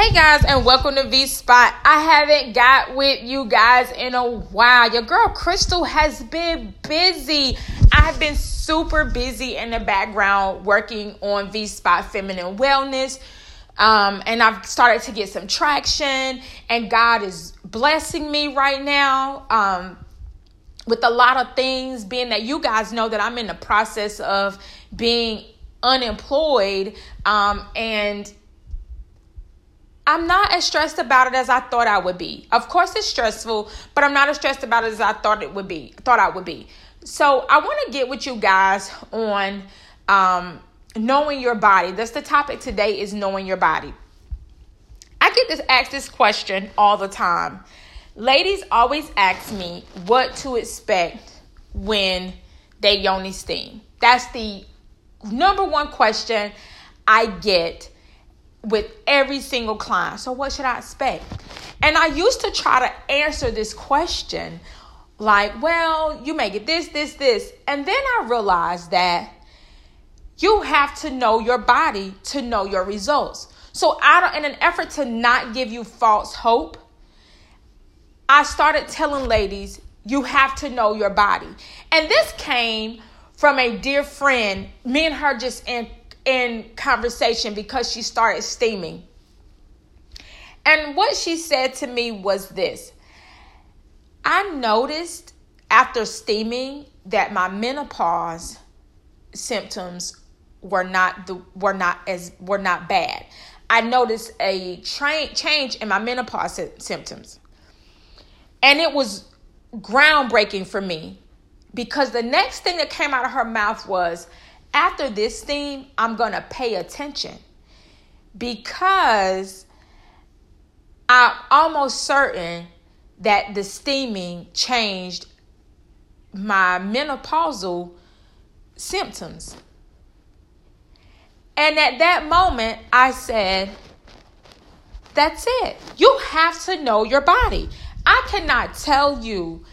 Hey guys, and welcome to V Spot. I haven't got with you guys in a while. Your girl Crystal has been busy. I've been super busy in the background working on V Spot Feminine Wellness. Um, and I've started to get some traction, and God is blessing me right now. Um, with a lot of things, being that you guys know that I'm in the process of being unemployed um, and I'm not as stressed about it as I thought I would be. Of course, it's stressful, but I'm not as stressed about it as I thought it would be. Thought I would be. So I want to get with you guys on um, knowing your body. That's the topic today. Is knowing your body. I get this asked this question all the time. Ladies always ask me what to expect when they yoni steam. That's the number one question I get with every single client. So, what should I expect? And I used to try to answer this question like, well, you may get this, this, this. And then I realized that you have to know your body to know your results. So, out in an effort to not give you false hope, I started telling ladies, you have to know your body. And this came from a dear friend, me and her just in in conversation because she started steaming. And what she said to me was this I noticed after steaming that my menopause symptoms were not the were not as were not bad. I noticed a tra- change in my menopause symptoms. And it was groundbreaking for me because the next thing that came out of her mouth was after this theme, I'm going to pay attention because I'm almost certain that the steaming changed my menopausal symptoms. And at that moment, I said, That's it. You have to know your body. I cannot tell you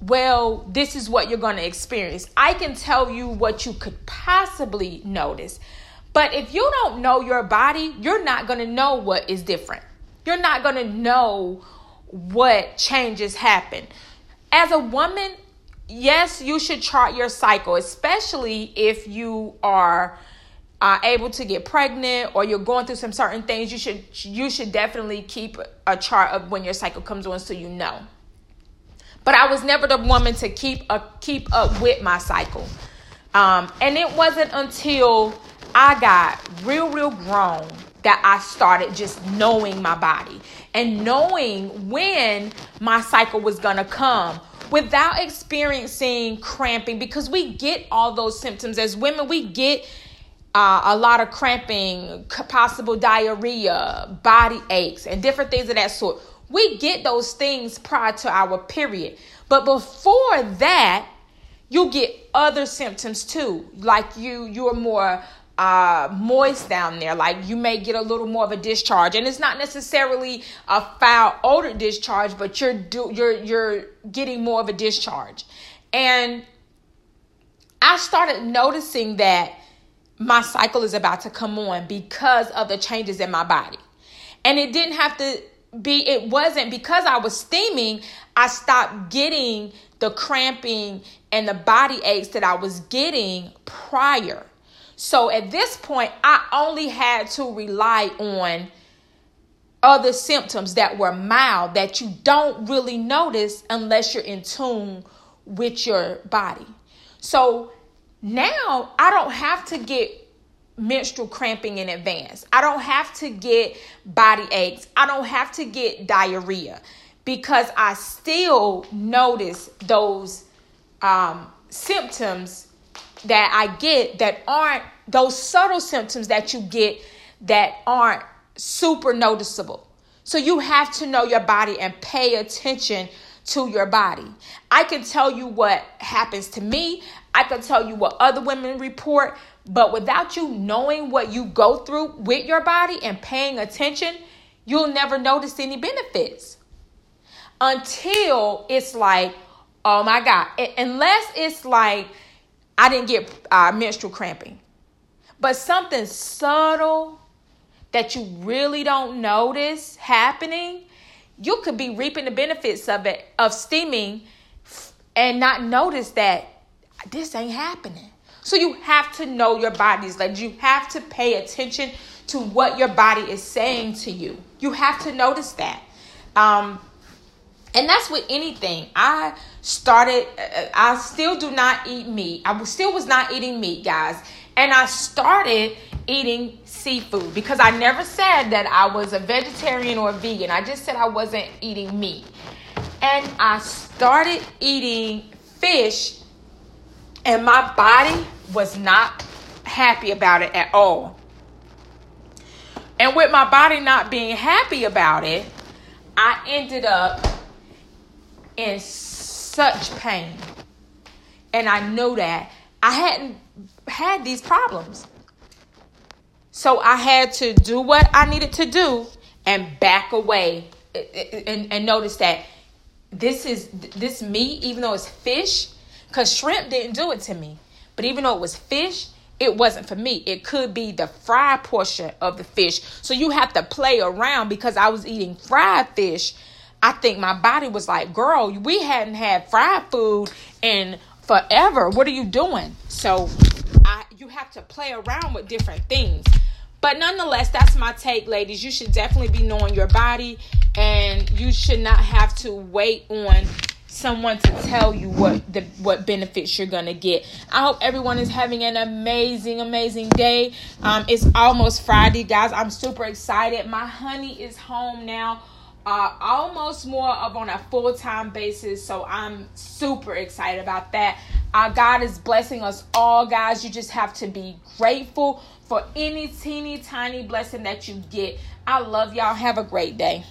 well, this is what you're going to experience. I can tell you what you could possibly notice. But if you don't know your body, you're not going to know what is different. You're not going to know what changes happen. As a woman, yes, you should chart your cycle, especially if you are uh, able to get pregnant or you're going through some certain things. You should you should definitely keep a chart of when your cycle comes on so you know but I was never the woman to keep a, keep up with my cycle. Um, and it wasn't until I got real, real grown that I started just knowing my body and knowing when my cycle was gonna come without experiencing cramping because we get all those symptoms as women. We get uh, a lot of cramping, possible diarrhea, body aches, and different things of that sort we get those things prior to our period. But before that, you get other symptoms too. Like you you're more uh, moist down there. Like you may get a little more of a discharge, and it's not necessarily a foul odor discharge, but you're do, you're you're getting more of a discharge. And I started noticing that my cycle is about to come on because of the changes in my body, and it didn't have to be it wasn't because I was steaming, I stopped getting the cramping and the body aches that I was getting prior. So at this point, I only had to rely on other symptoms that were mild that you don't really notice unless you're in tune with your body. So now I don't have to get menstrual cramping in advance. I don't have to get body aches. I don't have to get diarrhea because I still notice those um, symptoms that I get that aren't those subtle symptoms that you get that aren't super noticeable. So you have to know your body and pay attention to your body. I can tell you what happens to me. I can tell you what other women report, but without you knowing what you go through with your body and paying attention, you'll never notice any benefits until it's like, oh my God, unless it's like I didn't get uh, menstrual cramping, but something subtle that you really don't notice happening, you could be reaping the benefits of it, of steaming, and not notice that this ain't happening. So you have to know your body's like you have to pay attention to what your body is saying to you. You have to notice that. Um, and that's with anything. I started, uh, I still do not eat meat. I still was not eating meat, guys. And I started eating seafood because I never said that I was a vegetarian or a vegan. I just said I wasn't eating meat. And I started eating fish, and my body was not happy about it at all. And with my body not being happy about it, I ended up in such pain. And I know that I hadn't had these problems. So I had to do what I needed to do and back away and, and notice that this is this meat, even though it's fish, because shrimp didn't do it to me. But even though it was fish, it wasn't for me. It could be the fried portion of the fish. So you have to play around because I was eating fried fish. I think my body was like, girl, we hadn't had fried food in forever. What are you doing? So I you have to play around with different things. But nonetheless, that's my take, ladies. You should definitely be knowing your body and you should not have to wait on someone to tell you what the what benefits you're gonna get. I hope everyone is having an amazing, amazing day. Um, it's almost Friday, guys. I'm super excited. My honey is home now. Uh, almost more of on a full-time basis so i'm super excited about that uh, god is blessing us all guys. You just have to be grateful for any teeny tiny blessing that you get. I love y'all. Have a great day